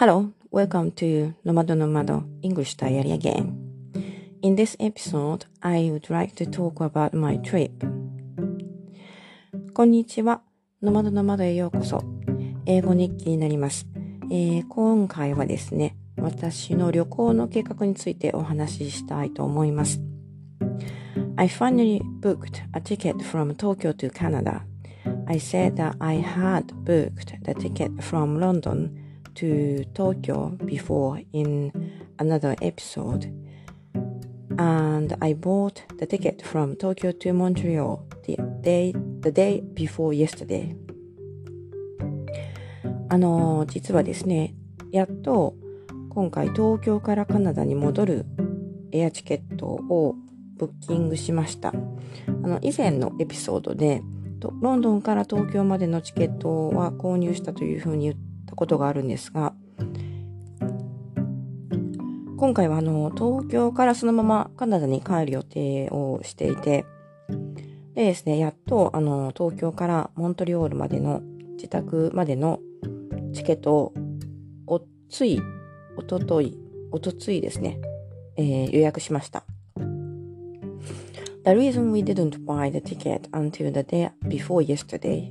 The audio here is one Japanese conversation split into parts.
Hello, welcome to Nomado Nomado English Diary again. In this episode, I would like to talk about my trip. こんにちは。ノマドノマドへようこそ。英語日記になります。えー、今回はですね、私の旅行の計画についてお話ししたいと思います。I finally booked a ticket from Tokyo to Canada. I said that I had booked the ticket from London to Tokyo before in another episode. And I bought the ticket from Tokyo to Montreal the day, the day before yesterday. あの、実はですね、やっと今回東京からカナダに戻るエアチケットをブッキングしました。あの、以前のエピソードで、ロンドンから東京までのチケットは購入したというふうに言ったことがあるんですが、今回はあの、東京からそのままカナダに帰る予定をしていて、でですね、やっとあの、東京からモントリオールまでの自宅までのチケットをつい、おととい、おとついですね、えー、予約しました。The reason we didn't buy the ticket until the day before yesterday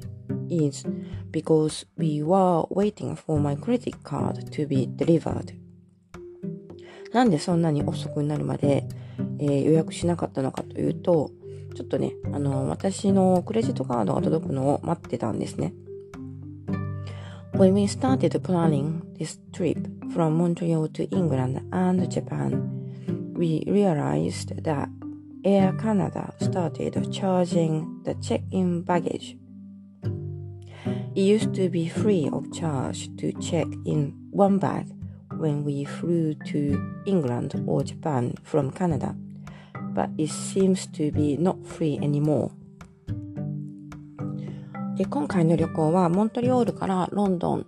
is because we were waiting for my credit card to be delivered. なんでそんなに遅くなるまで、えー、予約しなかったのかというと、ちょっとね、あの、私のクレジットカードが届くのを待ってたんですね。When we started planning this trip from Montreal to England and Japan, we realized that Air Canada started charging the check-in baggage. It used to be free of charge to check in one bag when we flew to England or Japan from Canada, but it seems to be not free anymore. で今回の旅行はモントリオールからロンドン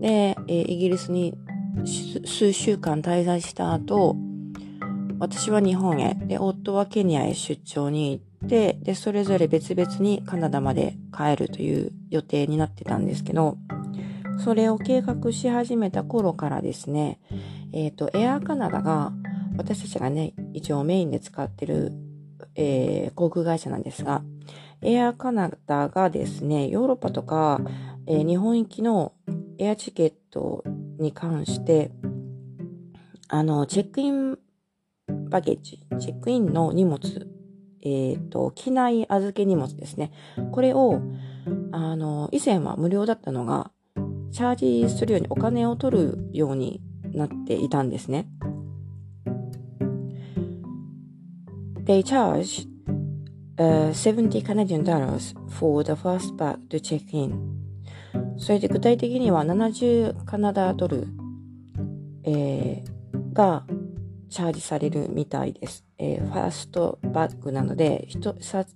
で、えー、イギリスに数週間滞在した後、私は日本へ、で、夫はケニアへ出張に行って、で、それぞれ別々にカナダまで帰るという予定になってたんですけど、それを計画し始めた頃からですね、えっ、ー、と、エアーカナダが、私たちがね、一応メインで使ってる、えー、航空会社なんですが、エアーカナダがですね、ヨーロッパとか、えー、日本行きのエアチケットに関して、あの、チェックインバゲッジ、チェックインの荷物、えっ、ー、と、機内預け荷物ですね。これを、あの、以前は無料だったのが、チャージするようにお金を取るようになっていたんですね。They charge、uh, 70 Canadian dollars for the first bag to check in. それで具体的には70カナダドル、えー、がチャージされるみたいです。えー、ファーストバッグなので、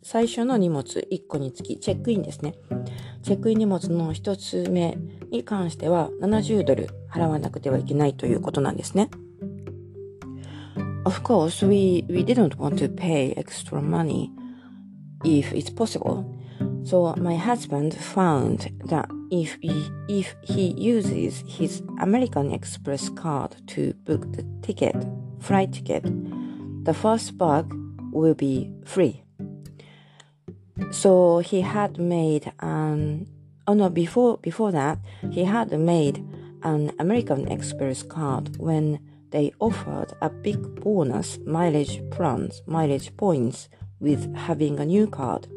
最初の荷物1個につき、チェックインですね。チェックイン荷物の1つ目に関しては70ドル払わなくてはいけないということなんですね。Of course, we, we didn't want to pay extra money if it's possible. So my husband found that if he, if he uses his American Express card to book the ticket, flight ticket, the first bag will be free. So he had made an oh no before before that he had made an American Express card when they offered a big bonus mileage plans mileage points with having a new card.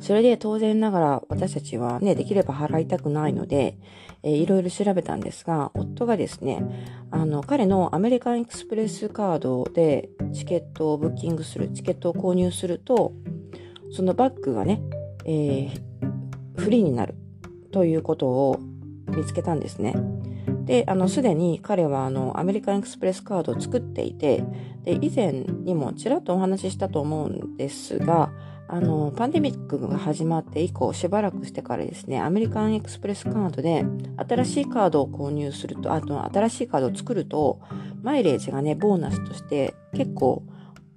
それで当然ながら私たちはね、できれば払いたくないので、えー、いろいろ調べたんですが、夫がですね、あの、彼のアメリカンエクスプレスカードでチケットをブッキングする、チケットを購入すると、そのバッグがね、えー、フリーになるということを見つけたんですね。で、あの、すでに彼はあの、アメリカンエクスプレスカードを作っていて、で、以前にもちらっとお話ししたと思うんですが、あの、パンデミックが始まって以降、しばらくしてからですね、アメリカンエクスプレスカードで、新しいカードを購入すると、あと、新しいカードを作ると、マイレージがね、ボーナスとして結構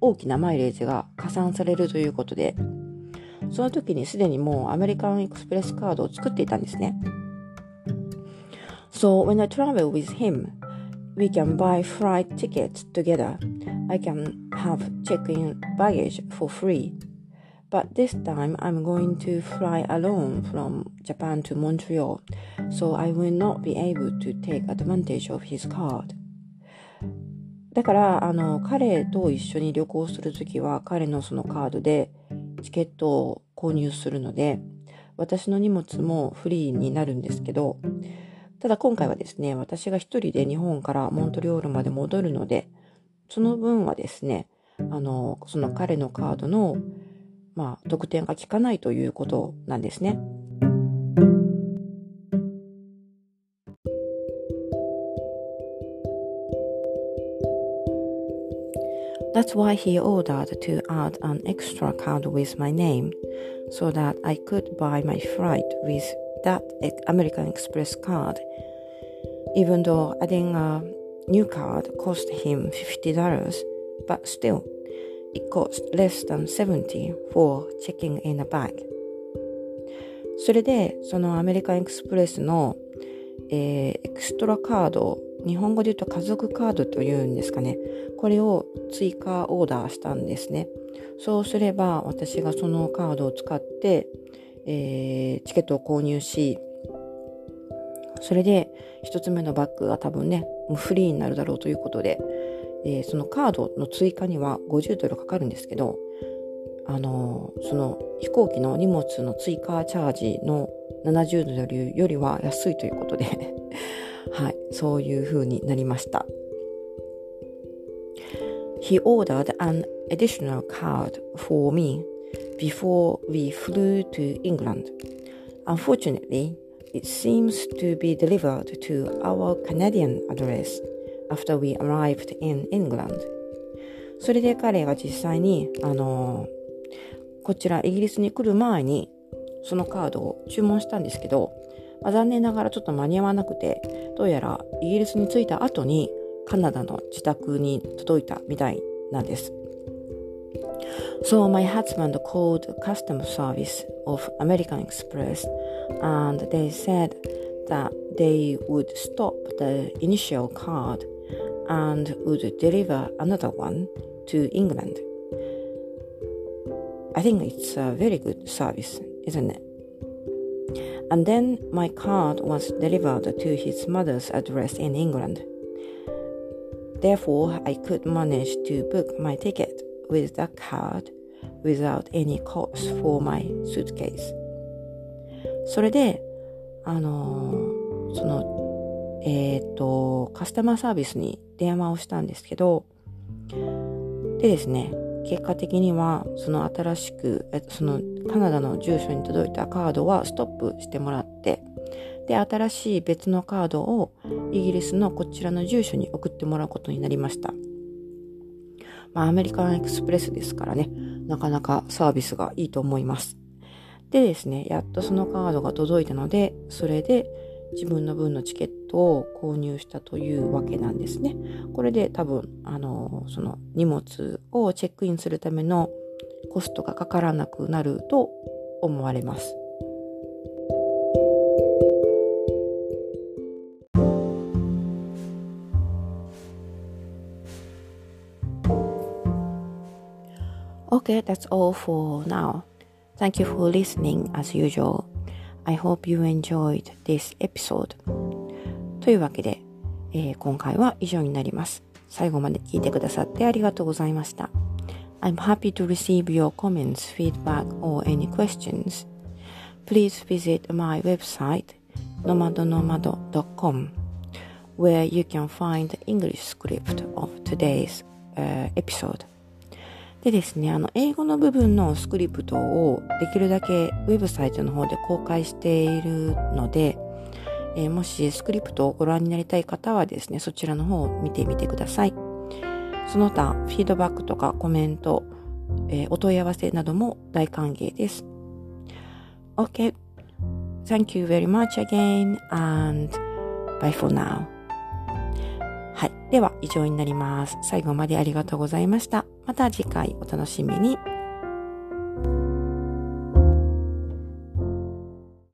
大きなマイレージが加算されるということで、その時にすでにもうアメリカンエクスプレスカードを作っていたんですね。So when I travel with him, we can buy flight tickets together. I can have check-in baggage for free. But this time I'm going to fly alone from Japan to Montreal, so I will not be able to take advantage of his card. だから、あの、彼と一緒に旅行するときは、彼のそのカードでチケットを購入するので、私の荷物もフリーになるんですけど、ただ今回はですね、私が一人で日本からモントリオールまで戻るので、その分はですね、あの、その彼のカードの、まあ、特典が効かないということなんですね。That's why he ordered to add an extra card with my name so that I could buy my flight with that American Express card. Even though adding a new card cost him $50, but still, it cost less than 70 for checking in a bag. それで、そのアメリカンエクスプレスの、えー、エクストラカード日本語で言うと家族カードというんですかね。これを追加オーダーしたんですね。そうすれば私がそのカードを使って、えー、チケットを購入し、それで一つ目のバッグが多分ね、フリーになるだろうということで、えー、そのカードの追加には50ドルかかるんですけど、あのー、その飛行機の荷物の追加チャージの70ドルよりは安いということではい、そういう風になりました。He ordered an additional card for me before we flew to England. Unfortunately, it seems to be delivered to our Canadian address after we arrived in England. それで彼が実際に、あのこちらイギリスに来る前にそのカードを注文したんですけど、まあ、残念ながらちょっと間に合わなくて、どうやらイギリスに着いた後にカナダの自宅に届いたみたいなんです。So my husband called customer service of American Express and they said that they would stop the initial card and would deliver another one to England. I think it's a very good service, isn't it? and then my card was delivered to his mother's address in England. Therefore, I could manage to book my ticket with that card without any cost for my suitcase. それで、あのー、その、 えっ、ー、と、カスタマーサービスに電話をしたんですけど、でですね、結果的にはその新しくそのカナダの住所に届いたカードはストップしてもらってで新しい別のカードをイギリスのこちらの住所に送ってもらうことになりました。まあ、アメリカンエクスプレスですからね、なかなかサービスがいいと思います。でですね、やっとそのカードが届いたので、それで自分の分のチケットを購入したというわけなんですね。これで多分、あの、その荷物をチェックインするためのコストがかからなくなると思われます。Okay, that's all for now. Thank you for listening as usual. I hope you enjoyed this episode. というわけで、えー、今回は以上になります。最後まで聞いてくださってありがとうございました。I'm happy to receive your comments, feedback, or any questions. Please visit my website, nomadonomad.com where you can find the English script of today's、uh, episode. でですね、あの、英語の部分のスクリプトをできるだけウェブサイトの方で公開しているので、えー、もしスクリプトをご覧になりたい方はですね、そちらの方を見てみてください。その他、フィードバックとかコメント、えー、お問い合わせなども大歓迎です。OK. Thank you very much again and bye for now. では、以上になります。最後までありがとうございました。また次回お楽しみに。